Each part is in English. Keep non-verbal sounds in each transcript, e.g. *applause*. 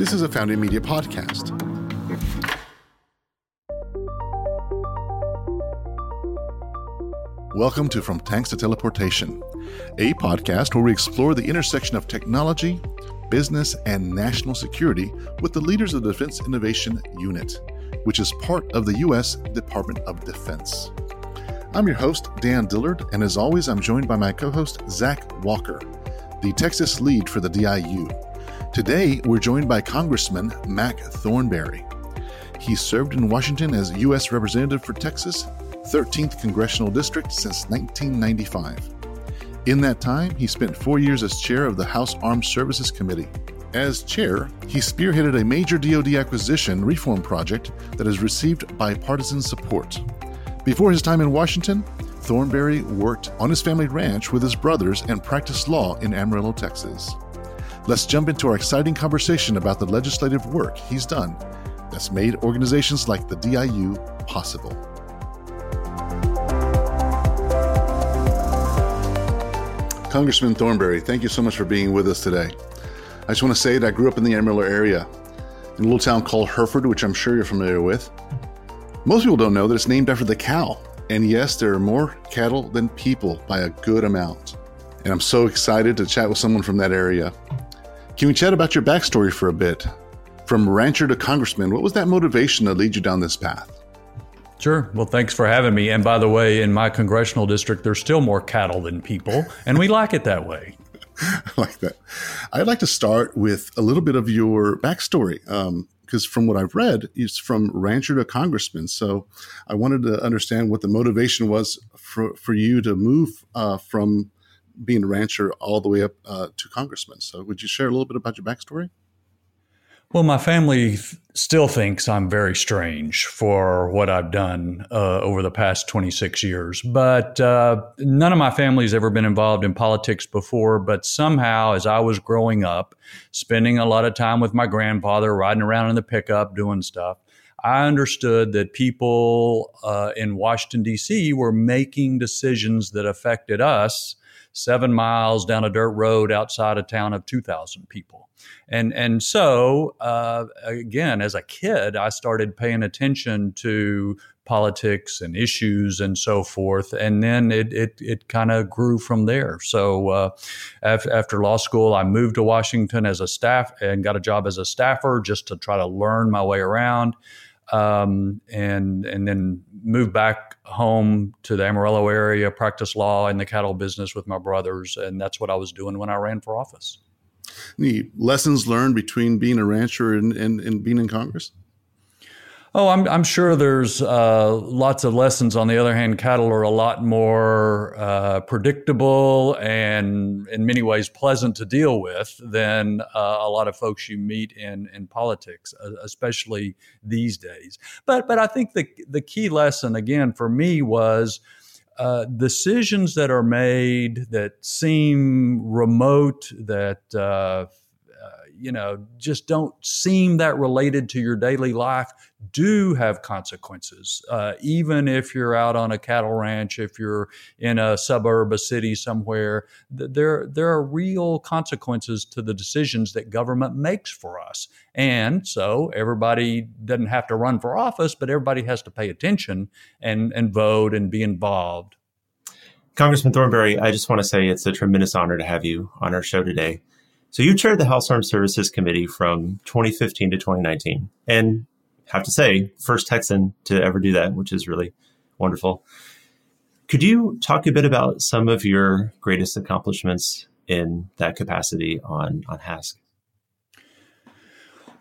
This is a Founding Media podcast. Welcome to From Tanks to Teleportation, a podcast where we explore the intersection of technology, business, and national security with the leaders of the Defense Innovation Unit, which is part of the U.S. Department of Defense. I'm your host, Dan Dillard, and as always, I'm joined by my co host, Zach Walker, the Texas lead for the DIU. Today, we're joined by Congressman Mac Thornberry. He served in Washington as U.S. Representative for Texas, 13th Congressional District since 1995. In that time, he spent four years as chair of the House Armed Services Committee. As chair, he spearheaded a major DoD acquisition reform project that has received bipartisan support. Before his time in Washington, Thornberry worked on his family ranch with his brothers and practiced law in Amarillo, Texas. Let's jump into our exciting conversation about the legislative work he's done that's made organizations like the DIU possible. Congressman Thornberry, thank you so much for being with us today. I just want to say that I grew up in the Amarillo area, in a little town called Hereford, which I'm sure you're familiar with. Most people don't know that it's named after the cow. And yes, there are more cattle than people by a good amount. And I'm so excited to chat with someone from that area. Can we chat about your backstory for a bit? From rancher to congressman, what was that motivation to lead you down this path? Sure. Well, thanks for having me. And by the way, in my congressional district, there's still more cattle than people, and we like it that way. *laughs* I like that. I'd like to start with a little bit of your backstory. Um, because from what I've read, it's from rancher to congressman. So I wanted to understand what the motivation was for, for you to move uh, from being a rancher all the way up uh, to congressman. So would you share a little bit about your backstory? Well, my family still thinks I'm very strange for what I've done uh, over the past 26 years. But uh, none of my family's ever been involved in politics before. But somehow, as I was growing up, spending a lot of time with my grandfather, riding around in the pickup, doing stuff, I understood that people uh, in Washington, D.C. were making decisions that affected us seven miles down a dirt road outside a town of 2,000 people. And, and so, uh, again, as a kid, I started paying attention to politics and issues and so forth. And then it, it, it kind of grew from there. So uh, after, after law school, I moved to Washington as a staff and got a job as a staffer just to try to learn my way around. Um, and and then moved back home to the Amarillo area, practice law in the cattle business with my brothers, and that's what I was doing when I ran for office. The lessons learned between being a rancher and, and, and being in Congress? Oh, I'm, I'm sure there's uh, lots of lessons. On the other hand, cattle are a lot more uh, predictable and, in many ways, pleasant to deal with than uh, a lot of folks you meet in in politics, especially these days. But but I think the the key lesson again for me was. Uh, decisions that are made that seem remote, that uh, you know, just don't seem that related to your daily life do have consequences. Uh, even if you're out on a cattle ranch, if you're in a suburb, a city somewhere, th- there there are real consequences to the decisions that government makes for us. And so everybody doesn't have to run for office, but everybody has to pay attention and and vote and be involved. Congressman Thornberry, I just want to say it's a tremendous honor to have you on our show today. So you chaired the House Armed Services Committee from 2015 to 2019, and have to say, first Texan to ever do that, which is really wonderful. Could you talk a bit about some of your greatest accomplishments in that capacity on on HASC?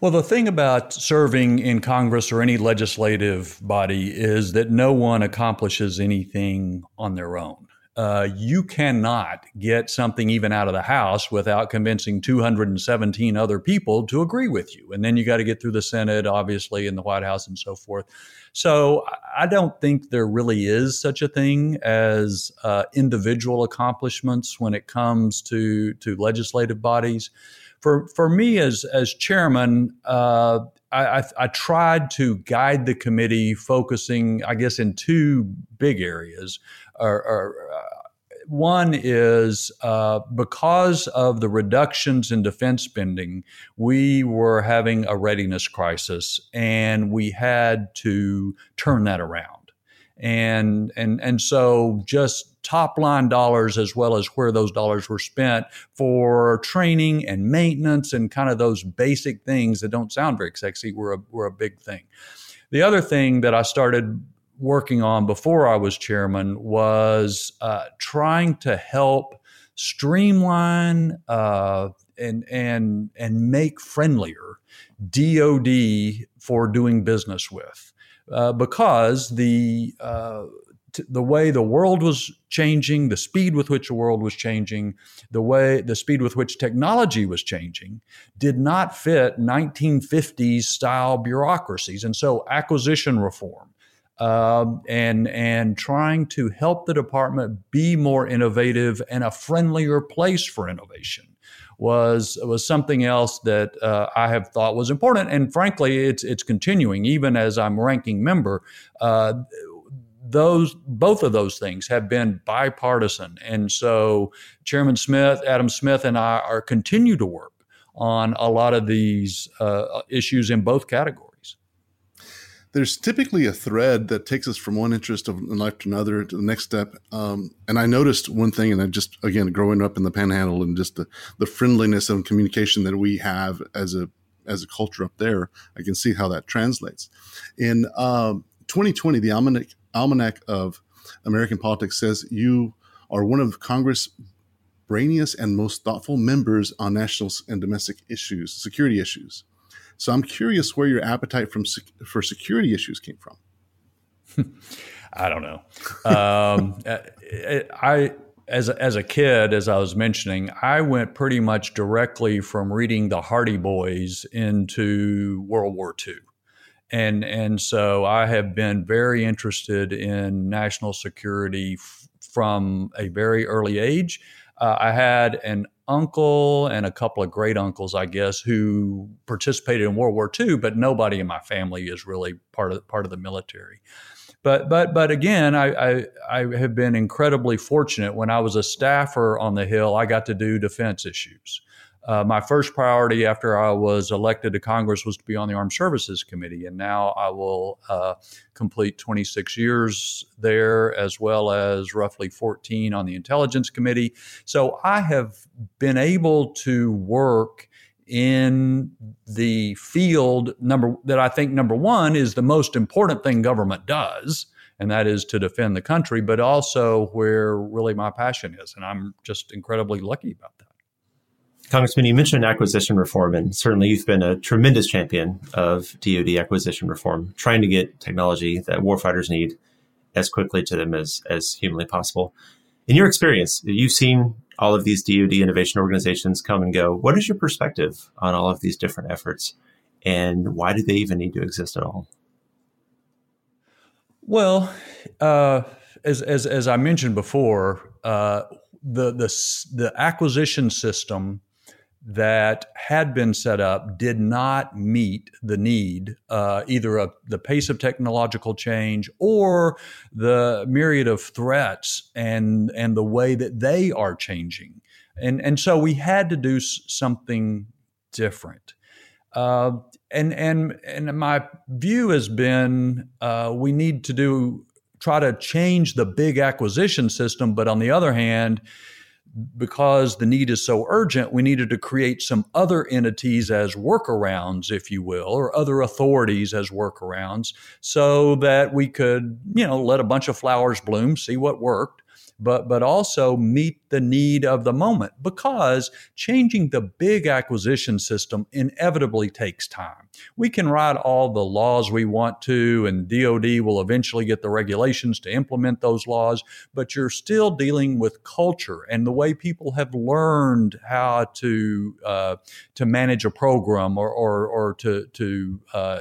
Well, the thing about serving in Congress or any legislative body is that no one accomplishes anything on their own uh, you cannot get something even out of the House without convincing 217 other people to agree with you. And then you got to get through the Senate, obviously, and the White House and so forth. So I don't think there really is such a thing as uh, individual accomplishments when it comes to, to legislative bodies. For, for me as, as chairman, uh, I, I, I, tried to guide the committee focusing, I guess, in two big areas. Or, or, uh, one is uh, because of the reductions in defense spending, we were having a readiness crisis, and we had to turn that around. And and and so just top line dollars as well as where those dollars were spent for training and maintenance and kind of those basic things that don't sound very sexy were a, were a big thing. The other thing that I started working on before I was chairman was uh, trying to help streamline uh, and and and make friendlier DoD for doing business with, uh, because the uh, the way the world was changing, the speed with which the world was changing, the way the speed with which technology was changing, did not fit 1950s style bureaucracies, and so acquisition reform um, and and trying to help the department be more innovative and a friendlier place for innovation was was something else that uh, I have thought was important, and frankly, it's it's continuing even as I'm ranking member. Uh, those both of those things have been bipartisan, and so Chairman Smith, Adam Smith, and I are continue to work on a lot of these uh, issues in both categories there's typically a thread that takes us from one interest of life to another to the next step. Um, and I noticed one thing, and I just again growing up in the Panhandle and just the the friendliness and communication that we have as a as a culture up there, I can see how that translates. In um, 2020, the Almanac, Almanac of American Politics says you are one of Congress' brainiest and most thoughtful members on national and domestic issues, security issues. So I'm curious where your appetite from for security issues came from. *laughs* I don't know. Um, *laughs* I as a, as a kid, as I was mentioning, I went pretty much directly from reading the Hardy Boys into World War II. And, and so I have been very interested in national security f- from a very early age. Uh, I had an uncle and a couple of great uncles, I guess, who participated in World War II, but nobody in my family is really part of part of the military. But but but again, I, I, I have been incredibly fortunate. When I was a staffer on the Hill, I got to do defense issues uh, my first priority after I was elected to Congress was to be on the Armed Services Committee, and now I will uh, complete 26 years there, as well as roughly 14 on the Intelligence Committee. So I have been able to work in the field number that I think number one is the most important thing government does, and that is to defend the country, but also where really my passion is, and I'm just incredibly lucky about that. Congressman, you mentioned acquisition reform, and certainly you've been a tremendous champion of DoD acquisition reform, trying to get technology that warfighters need as quickly to them as, as humanly possible. In your experience, you've seen all of these DoD innovation organizations come and go. What is your perspective on all of these different efforts, and why do they even need to exist at all? Well, uh, as, as, as I mentioned before, uh, the, the, the acquisition system that had been set up did not meet the need, uh, either of the pace of technological change or the myriad of threats and and the way that they are changing, and and so we had to do something different. Uh, and and and my view has been uh, we need to do try to change the big acquisition system, but on the other hand because the need is so urgent, we needed to create some other entities as workarounds, if you will, or other authorities as workarounds so that we could, you know, let a bunch of flowers bloom, see what worked, but but also meet the need of the moment because changing the big acquisition system inevitably takes time. We can write all the laws we want to and DoD will eventually get the regulations to implement those laws, but you're still dealing with culture and the way people have learned how to uh, to manage a program or or, or to to uh,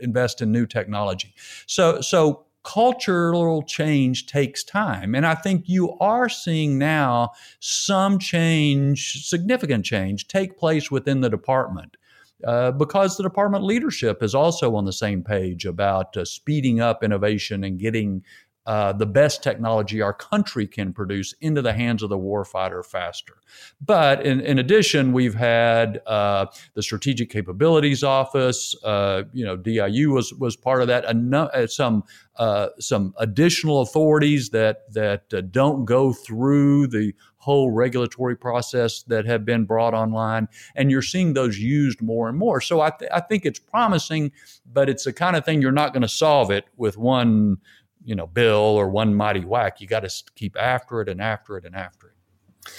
invest in new technology. So so cultural change takes time. And I think you are seeing now some change, significant change, take place within the department. Uh, because the department leadership is also on the same page about uh, speeding up innovation and getting uh, the best technology our country can produce into the hands of the warfighter faster. But in, in addition, we've had uh, the Strategic Capabilities Office. Uh, you know, DIU was was part of that. Uh, some uh, some additional authorities that that don't go through the whole regulatory process that have been brought online, and you're seeing those used more and more. So I, th- I think it's promising, but it's the kind of thing you're not going to solve it with one you know bill or one mighty whack. You got to keep after it and after it and after it.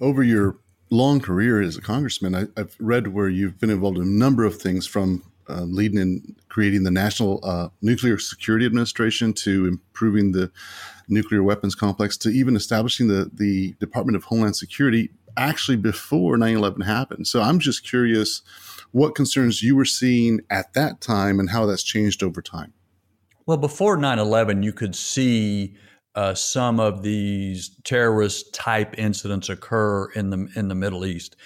Over your long career as a congressman, I, have read where you've been involved in a number of things from uh, leading in creating the National uh, Nuclear Security Administration to improving the nuclear weapons complex to even establishing the, the Department of Homeland Security actually before 9 11 happened. So I'm just curious what concerns you were seeing at that time and how that's changed over time. Well, before 9 11, you could see uh, some of these terrorist type incidents occur in the, in the Middle East.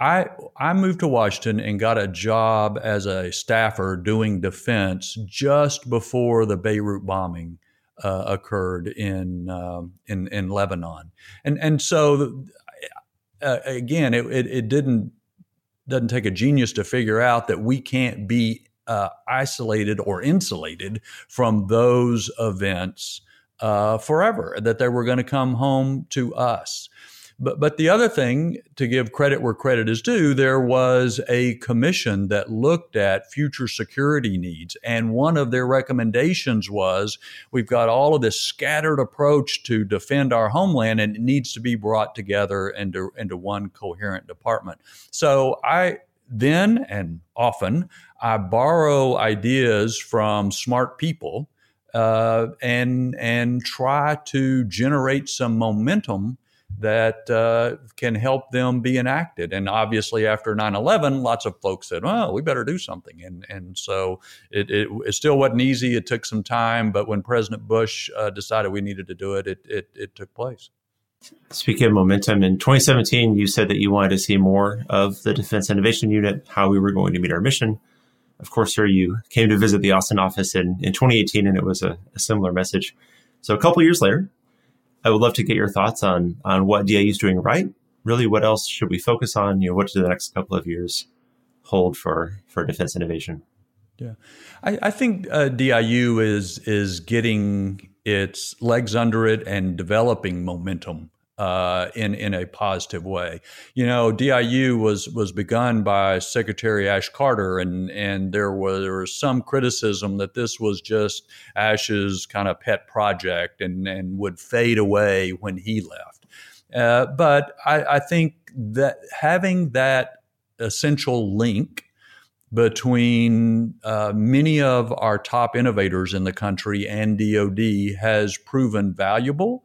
I, I moved to Washington and got a job as a staffer doing defense just before the Beirut bombing uh, occurred in, um, in, in Lebanon. And, and so, uh, again, it, it, it didn't doesn't take a genius to figure out that we can't be uh, isolated or insulated from those events uh, forever, that they were going to come home to us. But, but the other thing, to give credit where credit is due, there was a commission that looked at future security needs. And one of their recommendations was we've got all of this scattered approach to defend our homeland, and it needs to be brought together into, into one coherent department. So I, then and often I borrow ideas from smart people uh, and and try to generate some momentum that uh, can help them be enacted. And obviously, after 9 11, lots of folks said, well, we better do something. And, and so it, it, it still wasn't easy. It took some time. But when President Bush uh, decided we needed to do it, it, it, it took place. Speaking of momentum, in 2017, you said that you wanted to see more of the Defense Innovation Unit, how we were going to meet our mission. Of course, sir, you came to visit the Austin office in, in 2018, and it was a, a similar message. So, a couple years later, I would love to get your thoughts on on what DIU is doing right. Really, what else should we focus on? You know, what do the next couple of years hold for for defense innovation? Yeah, I, I think uh, DIU is is getting its legs under it and developing momentum uh, in in a positive way. You know, DIU was was begun by Secretary Ash Carter, and and there was, there was some criticism that this was just Ash's kind of pet project and and would fade away when he left. Uh, but I, I think that having that essential link between uh, many of our top innovators in the country and DoD has proven valuable,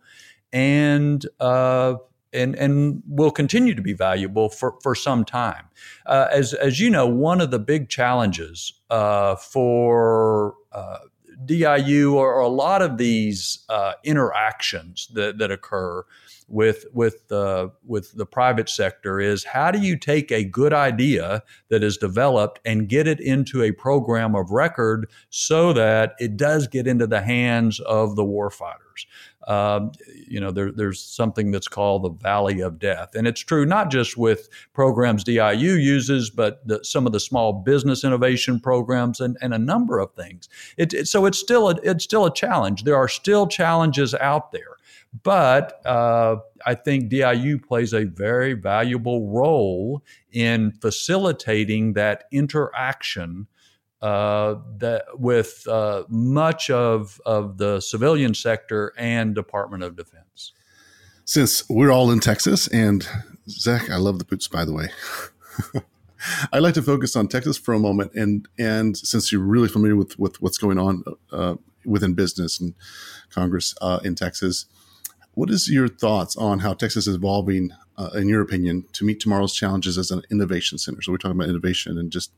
and uh, and and will continue to be valuable for for some time. Uh, as as you know, one of the big challenges uh, for uh, DIU or, a lot of these uh, interactions that that occur with with the with the private sector is how do you take a good idea that is developed and get it into a program of record so that it does get into the hands of the warfighters. Um, you know, there, there's something that's called the Valley of Death, and it's true not just with programs DIU uses, but the, some of the small business innovation programs and, and a number of things. It, it, so it's still a, it's still a challenge. There are still challenges out there. But uh, I think DIU plays a very valuable role in facilitating that interaction uh, that with uh, much of, of the civilian sector and Department of Defense. Since we're all in Texas, and Zach, I love the boots, by the way. *laughs* I'd like to focus on Texas for a moment, and and since you're really familiar with with what's going on uh, within business and Congress uh, in Texas, what is your thoughts on how Texas is evolving, uh, in your opinion, to meet tomorrow's challenges as an innovation center? So we're talking about innovation and just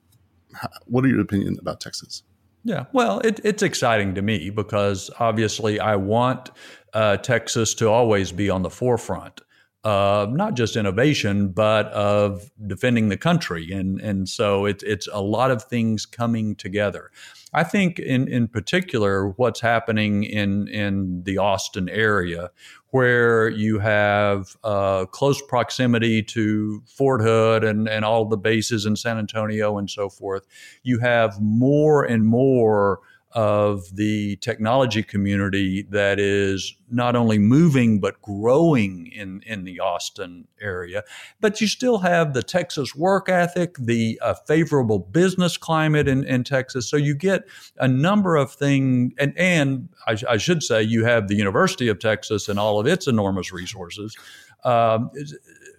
what are your opinion about Texas? Yeah, well, it, it's exciting to me because obviously I want uh, Texas to always be on the forefront uh, not just innovation, but of defending the country. And, and so it, it's a lot of things coming together. I think, in, in particular, what's happening in, in the Austin area, where you have uh, close proximity to Fort Hood and, and all the bases in San Antonio and so forth, you have more and more of the technology community that is not only moving but growing in, in the Austin area. But you still have the Texas work ethic, the uh, favorable business climate in, in Texas. So you get a number of things, and, and I, I should say you have the University of Texas and all of its enormous resources. Um,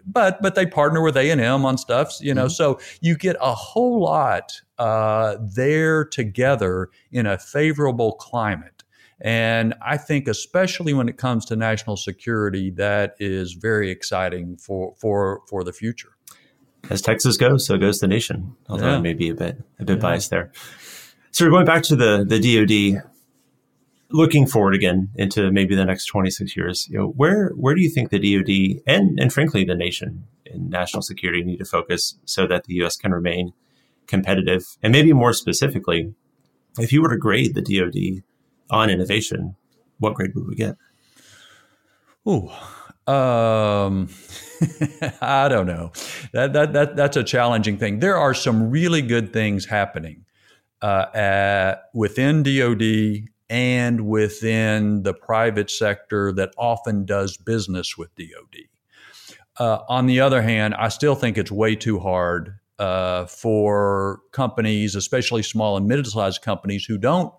but but they partner with A and M on stuff, you know. Mm-hmm. So you get a whole lot uh, there together in a favorable climate. And I think, especially when it comes to national security, that is very exciting for for for the future. As Texas goes, so goes the nation. Although yeah. I may be a bit a bit yeah. biased there. So we're going back to the the DoD looking forward again into maybe the next 26 years, you know, where where do you think the DoD and and frankly the nation in national security need to focus so that the U.S. can remain competitive? And maybe more specifically, if you were to grade the DoD on innovation, what grade would we get? Ooh, um, *laughs* I don't know. That, that that that's a challenging thing. There are some really good things happening uh, at, within DoD and within the private sector that often does business with DoD. Uh, on the other hand, I still think it's way too hard uh, for companies, especially small and middle-sized companies who don't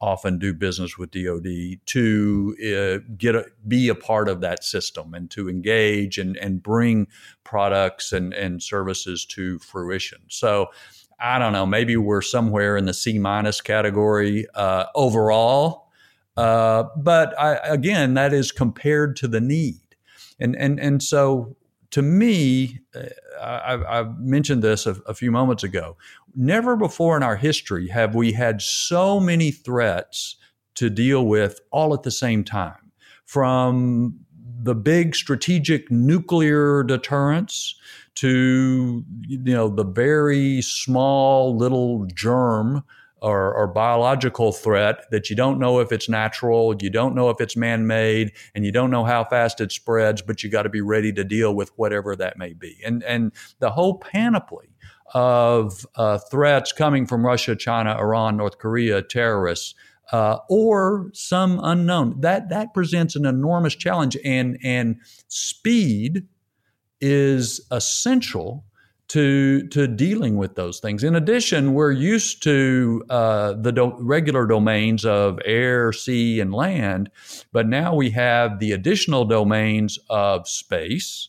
often do business with DoD, to uh, get a, be a part of that system and to engage and, and bring products and, and services to fruition. So I don't know, maybe we're somewhere in the C minus category uh, overall. Uh, but I, again, that is compared to the need. And, and, and so to me, uh, I, I mentioned this a, a few moments ago. Never before in our history have we had so many threats to deal with all at the same time. From the big strategic nuclear deterrence to you know the very small little germ or, or, biological threat that you don't know if it's natural, you don't know if it's man made, and you don't know how fast it spreads, but you got to be ready to deal with whatever that may be. And, and the whole panoply of uh, threats coming from Russia, China, Iran, North Korea, terrorists. Uh, or some unknown that that presents an enormous challenge and and speed is essential to to dealing with those things. In addition, we're used to uh, the do- regular domains of air, sea, and land, but now we have the additional domains of space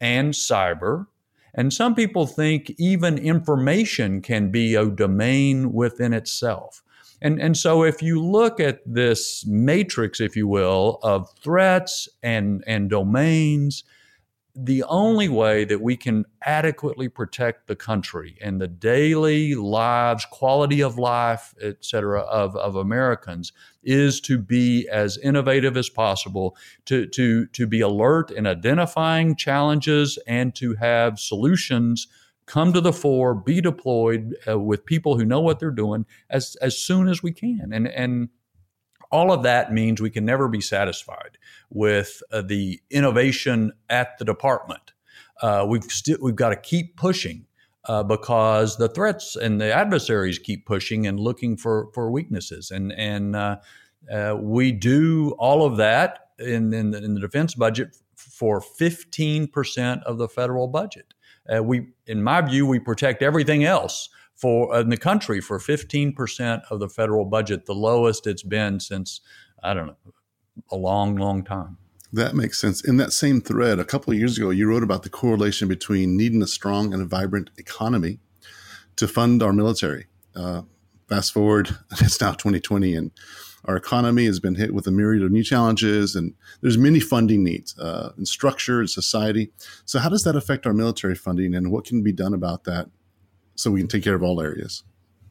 and cyber. And some people think even information can be a domain within itself. And, and so if you look at this matrix, if you will, of threats and, and domains, the only way that we can adequately protect the country and the daily lives, quality of life, et cetera, of, of Americans is to be as innovative as possible, to, to, to be alert in identifying challenges and to have solutions come to the fore, be deployed uh, with people who know what they're doing as, as soon as we can. And, and all of that means we can never be satisfied with uh, the innovation at the department. Uh, we've still we've got to keep pushing uh, because the threats and the adversaries keep pushing and looking for for weaknesses, and and uh, uh, we do all of that in in the, in the defense budget for fifteen percent of the federal budget. Uh, we, in my view, we protect everything else for in the country for 15% of the federal budget, the lowest it's been since I don't know a long, long time. That makes sense. In that same thread, a couple of years ago, you wrote about the correlation between needing a strong and a vibrant economy to fund our military. Uh, fast forward, *laughs* it's now 2020, and our economy has been hit with a myriad of new challenges, and there's many funding needs uh, in structure and society. So, how does that affect our military funding, and what can be done about that so we can take care of all areas.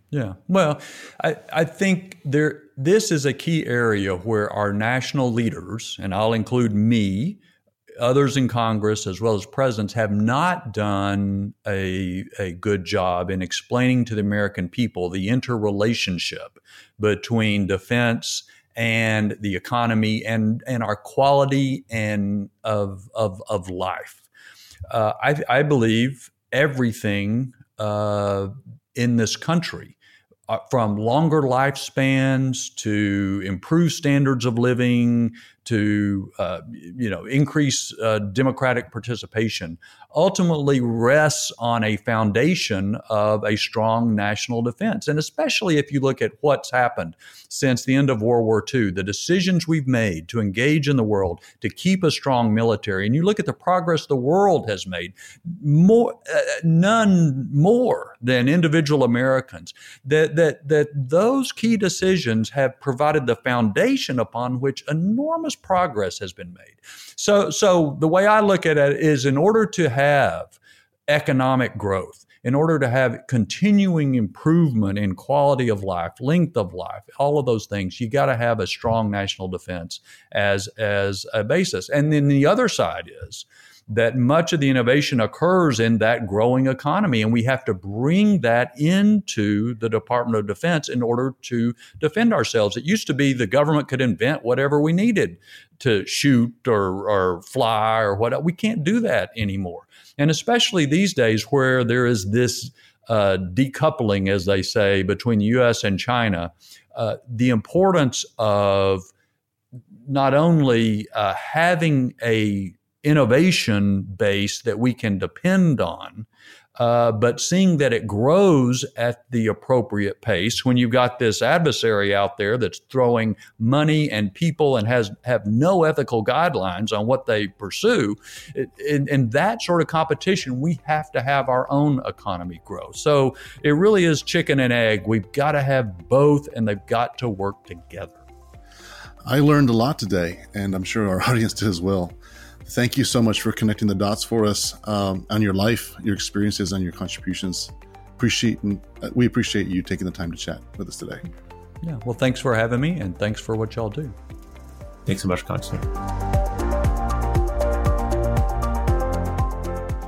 Yeah. Well, I, I think there this is a key area where our national leaders, and I'll include me others in Congress, as well as presidents, have not done a, a good job in explaining to the American people the interrelationship between defense and the economy and, and our quality and of, of, of life. Uh, I, I, believe everything uh, in this country uh, from longer lifespans to improved standards of living to uh, you know increase uh, democratic participation ultimately rests on a foundation of a strong national defense. And especially if you look at what's happened since the end of World War II the decisions we've made to engage in the world to keep a strong military and you look at the progress the world has made more uh, none more than individual Americans that that that those key decisions have provided the foundation upon which enormous progress has been made. So, so the way I look at it is in order to have economic growth, in order to have continuing improvement in quality of life, length of life, all of those things, you got to have a strong national defense as as a basis. And then the other side is that much of the innovation occurs in that growing economy. And we have to bring that into the Department of Defense in order to defend ourselves. It used to be the government could invent whatever we needed to shoot or, or fly or what. We can't do that anymore. And especially these days where there is this uh, decoupling, as they say, between the US and China, uh, the importance of not only uh, having a innovation base that we can depend on, uh, but seeing that it grows at the appropriate pace. When you've got this adversary out there that's throwing money and people and has have no ethical guidelines on what they pursue in, in that sort of competition we have to have our own economy grow. So it really is chicken and egg. We've got to have both and they've got to work together. I learned a lot today and i'm sure our *laughs* audience did as well thank you so much for connecting the dots for us um, on your life, your experiences, and your contributions. Appreciate uh, we appreciate you taking the time to chat with us today. Yeah, well, thanks for having me, and thanks for what y'all do. Thanks so much, Congressman.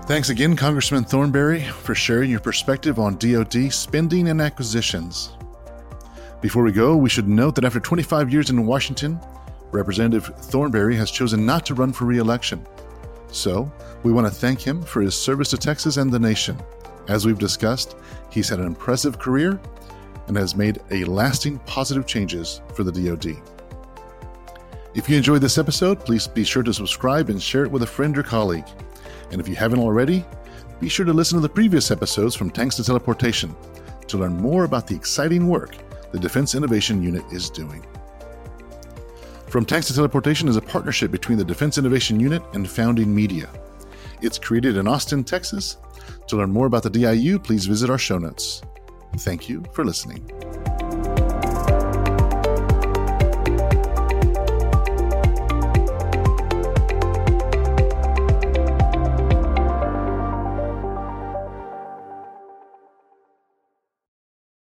Thanks again, Congressman Thornberry, for sharing your perspective on DoD spending and acquisitions. Before we go, we should note that after 25 years in Washington, Representative Thornberry has chosen not to run for re election. So, we want to thank him for his service to Texas and the nation. As we've discussed, he's had an impressive career and has made a lasting positive changes for the DoD. If you enjoyed this episode, please be sure to subscribe and share it with a friend or colleague. And if you haven't already, be sure to listen to the previous episodes from Tanks to Teleportation to learn more about the exciting work the Defense Innovation Unit is doing. From Tanks to Teleportation is a partnership between the Defense Innovation Unit and Founding Media. It's created in Austin, Texas. To learn more about the DIU, please visit our show notes. Thank you for listening.